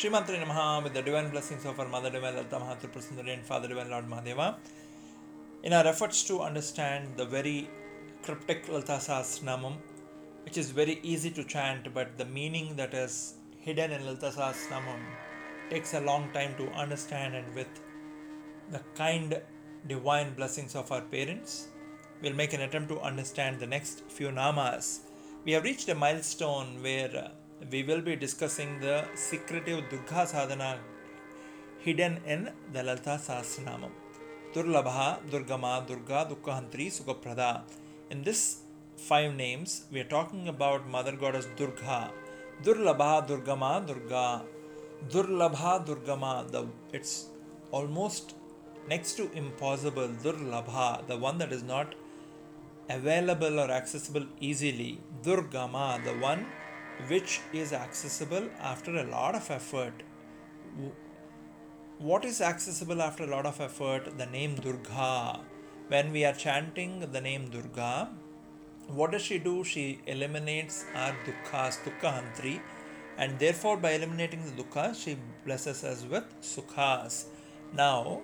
Shrimatre Namaha with the divine blessings of our Mother Divine Lalita Mahatripura Sundari and Father Divine Lord Mahadeva. In our efforts to understand the very cryptic Lalita Sahasranamam, which is very easy to chant, but the meaning that is hidden in Lalita Sahasranamam takes a long time to understand, and with the kind divine blessings of our parents, we'll make an attempt to understand the next few namas. We have reached a milestone where uh, we will be discussing the secretive Durga sadhana hidden in the Lalita Sahasranamam. Durlabha, Durgama, Durga, Dukkahantri, Sukhaprada. In this five names, we are talking about Mother Goddess Durga. Durlabha, Durgama, Durga. Durlabha, Durgama. The, it's almost next to impossible. Durlabha, the one that is not available or accessible easily. Durgama, the one which is accessible after a lot of effort. What is accessible after a lot of effort? The name Durga. When we are chanting the name Durga, what does she do? She eliminates our dukkhas, dukkahantri, and therefore by eliminating the dukkha, she blesses us with sukhas. Now,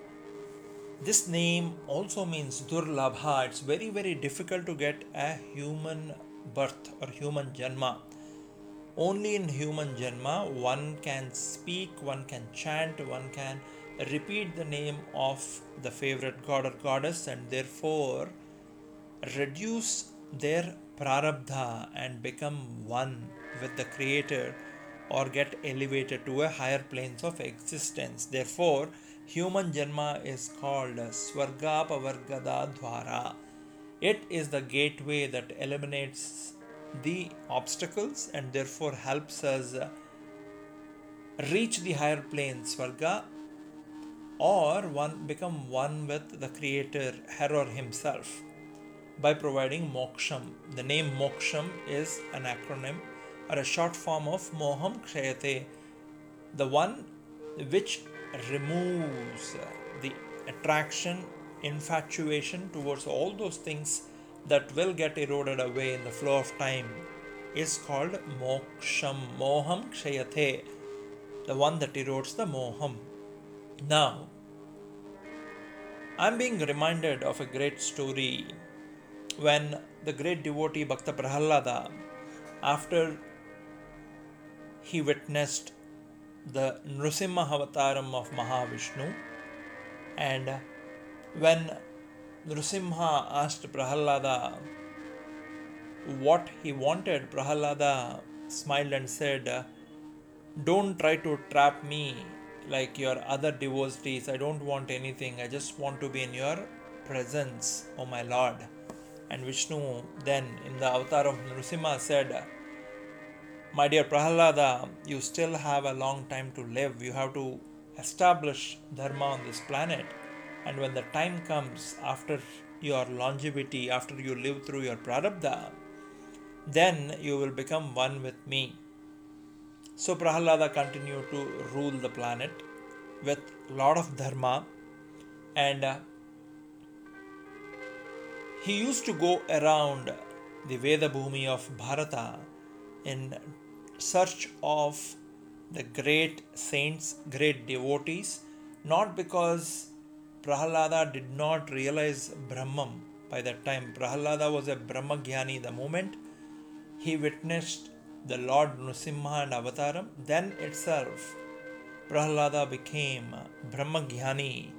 this name also means durlabha. It's very, very difficult to get a human birth or human janma. Only in human janma one can speak, one can chant, one can repeat the name of the favorite god or goddess and therefore reduce their prarabdha and become one with the creator or get elevated to a higher planes of existence. Therefore, human janma is called Swarga Pavargada Dwara. It is the gateway that eliminates the obstacles and therefore helps us uh, reach the higher planes, Swarga, or one become one with the creator, her or himself, by providing moksham. The name moksham is an acronym or a short form of moham kshayate, the one which removes the attraction, infatuation towards all those things that will get eroded away in the flow of time is called moksham, moham kshayate, the one that erodes the moham. Now, I'm being reminded of a great story when the great devotee Bhakta Prahalada, after he witnessed the Nrsimha Avataram of Mahavishnu, and when Nrsimha asked Prahalada what he wanted, Prahalada smiled and said, Don't try to trap me like your other devotees. I don't want anything. I just want to be in your presence, O my Lord. And Vishnu then in the avatar of Nrsimha said, My dear Prahalada, you still have a long time to live. You have to establish Dharma on this planet. And when the time comes after your longevity, after you live through your Prarabdha, then you will become one with me. So Prahalada continued to rule the planet with lot of dharma and uh, he used to go around the Veda Bhumi of Bharata in search of the great saints, great devotees, not because Prahalada did not realize Brahman by that time. Prahalada was a Brahmagyani the moment he witnessed the Lord Nrsimha and Avataram, then itself Prahlada became Brahmagyani.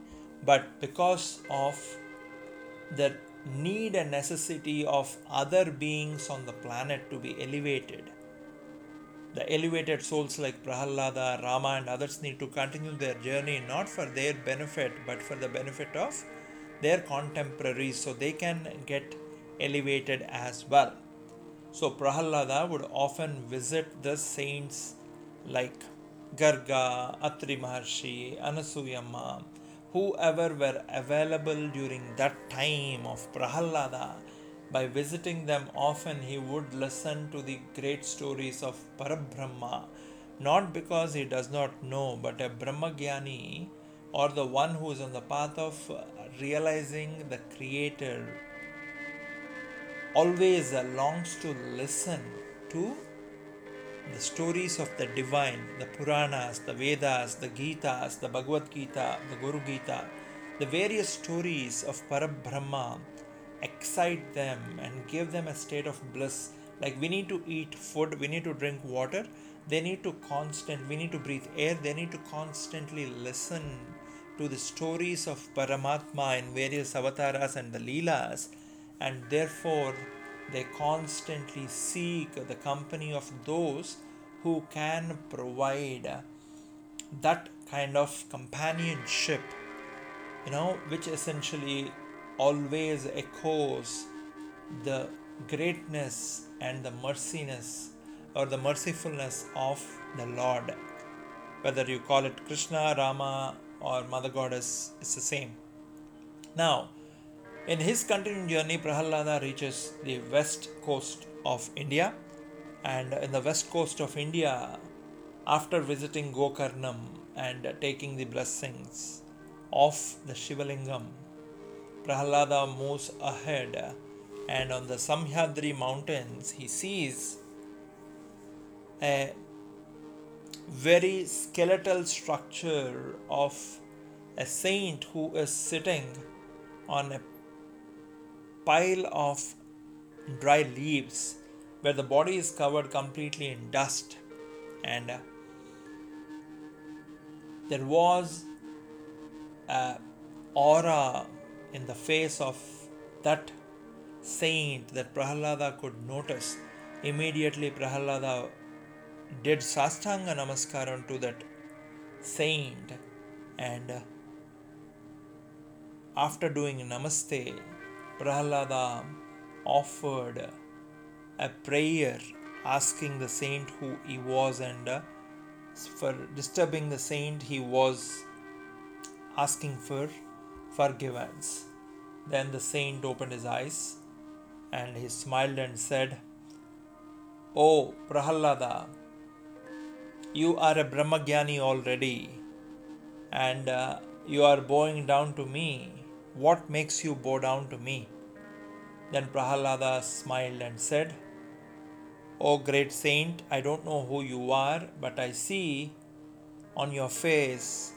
But because of the need and necessity of other beings on the planet to be elevated, the elevated souls like Prahalada, Rama, and others need to continue their journey not for their benefit but for the benefit of their contemporaries so they can get elevated as well. So Prahalada would often visit the saints like Garga, Atri Maharshi, Anasuyamma, whoever were available during that time of Prahalada. By visiting them often, he would listen to the great stories of Parabrahma, not because he does not know, but a Brahmagyani or the one who is on the path of realizing the Creator. Always longs to listen to the stories of the divine, the Puranas, the Vedas, the Gitas, the Bhagavad Gita, the Guru Gita, the various stories of Parabrahma excite them and give them a state of bliss. Like we need to eat food, we need to drink water, they need to constant, we need to breathe air, they need to constantly listen to the stories of Paramatma in various avatars and the Leelas, and therefore they constantly seek the company of those who can provide that kind of companionship, you know, which essentially always echoes the greatness and the merciness or the mercifulness of the Lord. Whether you call it Krishna, Rama, or Mother Goddess, it's the same. Now, in his continuing journey, Prahalada reaches the west coast of India, and in the west coast of India, after visiting Gokarnam and taking the blessings of the Shivalingam, Prahalada moves ahead, and on the Sahyadri mountains, he sees a very skeletal structure of a saint who is sitting on a pile of dry leaves where the body is covered completely in dust. And uh, there was a aura in the face of that saint that Prahalada could notice. Immediately, Prahalada did Sastanga Namaskaram to that saint, and after doing Namaste, Prahalada offered a prayer asking the saint who he was and uh, for disturbing the saint he was asking for forgiveness. Then the saint opened his eyes and he smiled and said, Oh Prahalada, you are a Brahmagyani already and uh, you are bowing down to me what makes you bow down to me? Then Prahalada smiled and said, O great saint, I don't know who you are, but I see on your face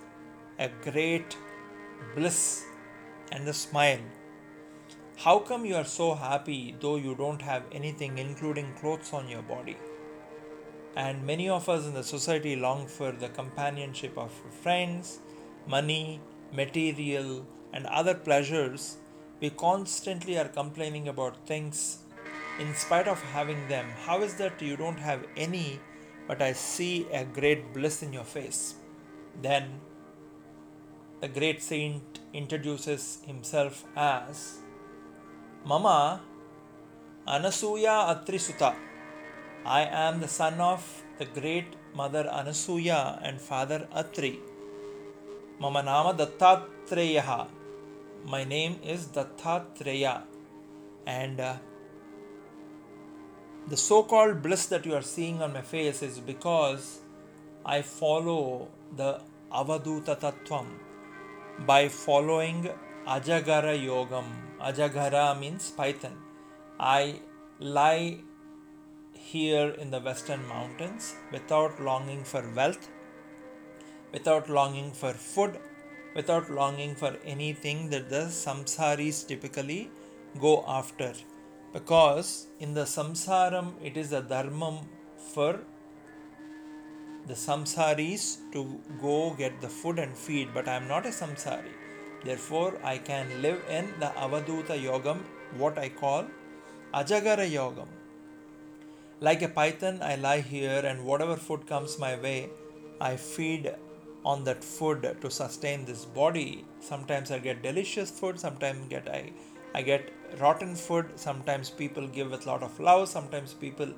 a great bliss and a smile. How come you are so happy though you don't have anything, including clothes on your body? And many of us in the society long for the companionship of friends, money, material, and other pleasures, we constantly are complaining about things in spite of having them. How is that you don't have any, but I see a great bliss in your face? Then the great saint introduces himself as Mama Anasuya Atrisuta. I am the son of the great mother Anasuya and father Atri. Mama Nama Dattatreyaha my name is Dattatreya, and uh, the so called bliss that you are seeing on my face is because I follow the Avaduta Tattvam by following Ajagara Yogam. Ajagara means python. I lie here in the western mountains without longing for wealth, without longing for food, without longing for anything that the samsaris typically go after. Because in the samsaram, it is a dharmam for the samsaris to go get the food and feed, but I am not a samsari. Therefore, I can live in the avaduta yogam, what I call ajagara yogam. Like a python, I lie here, and whatever food comes my way, I feed on that food to sustain this body. Sometimes I get delicious food, sometimes get I I get rotten food, sometimes people give with lot of love, sometimes people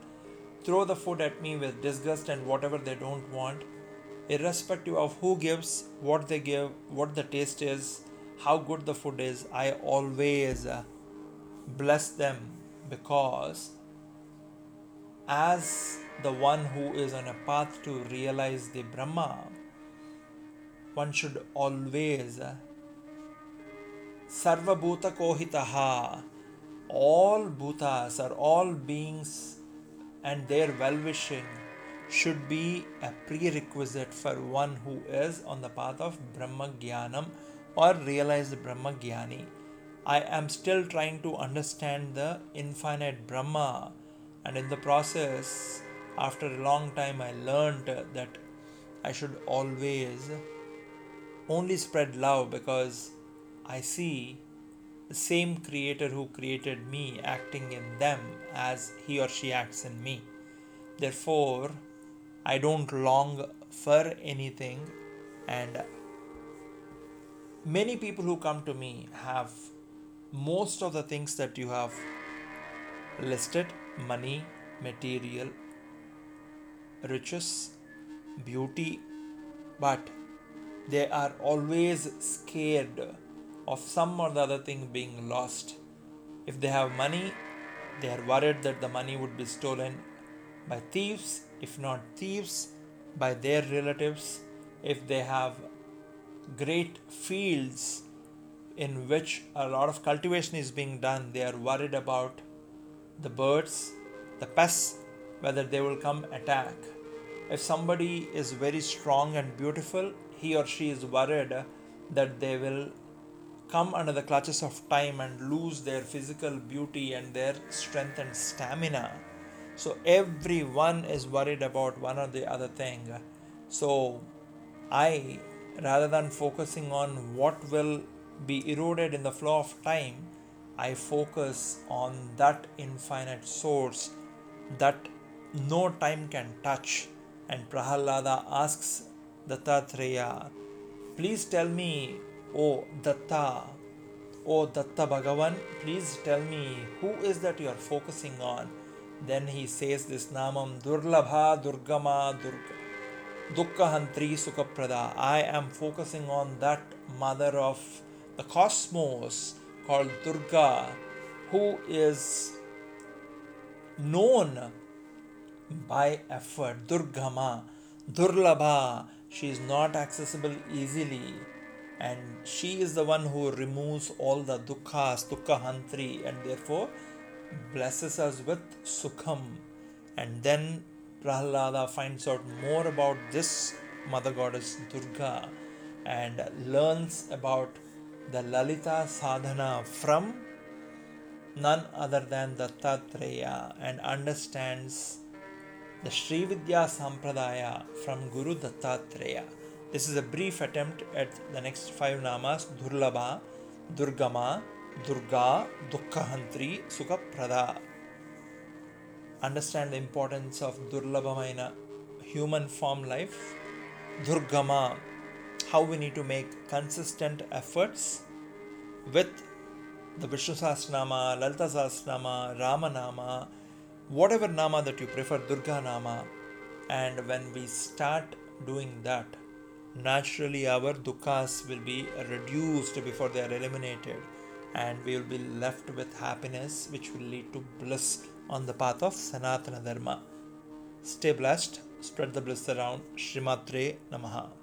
throw the food at me with disgust and whatever they don't want. Irrespective of who gives, what they give, what the taste is, how good the food is, I always uh, bless them because as the one who is on a path to realize the Brahma, one should always sarva bhuta kohitaha all bhutas are all beings and their well wishing should be a prerequisite for one who is on the path of Brahma Jnanam or realized Brahma Jnani. I am still trying to understand the infinite Brahma, and in the process, after a long time, I learned that I should always only spread love because I see same creator who created me acting in them as he or she acts in me. Therefore, I don't long for anything, and many people who come to me have most of the things that you have listed money, material, riches, beauty, but they are always scared of some or the other thing being lost. If they have money, they are worried that the money would be stolen by thieves, if not thieves, by their relatives. If they have great fields in which a lot of cultivation is being done, they are worried about the birds, the pests, whether they will come attack. If somebody is very strong and beautiful, he or she is worried that they will come under the clutches of time and lose their physical beauty and their strength and stamina. So everyone is worried about one or the other thing. So I, rather than focusing on what will be eroded in the flow of time, I focus on that infinite source that no time can touch. And Prahalada asks Dattatreya, please tell me, O Datta, O Datta Bhagavan, please tell me who is that you are focusing on. Then he says this Namam Durlabha Durgama Durga. Dukkahantri Sukhaprada. I am focusing on that mother of the cosmos called Durga, who is known by effort. Durgama, Durlabha, she is not accessible easily. And she is the one who removes all the dukkhas, dukkahantri, and therefore blesses us with sukham. And then Prahlada finds out more about this Mother Goddess Durga and learns about the Lalita sadhana from none other than Dattatreya and understands the Sri Vidya Sampradaya from Guru Dattatreya. This is a brief attempt at the next five namas Durlabha, Durgama, Durga, Dukkahantri, Sukhaprada. Understand the importance of Durlabhamaina human form life, Durgama, how we need to make consistent efforts with the Vishnu Sahasranama, Lalita Sahasranama, Ramanama, whatever Nama that you prefer, Durga Nama. And when we start doing that, naturally our dukkhas will be reduced before they are eliminated and we will be left with happiness which will lead to bliss on the path of Sanatana Dharma. Stay blessed, spread the bliss around. Shrimatre Namaha.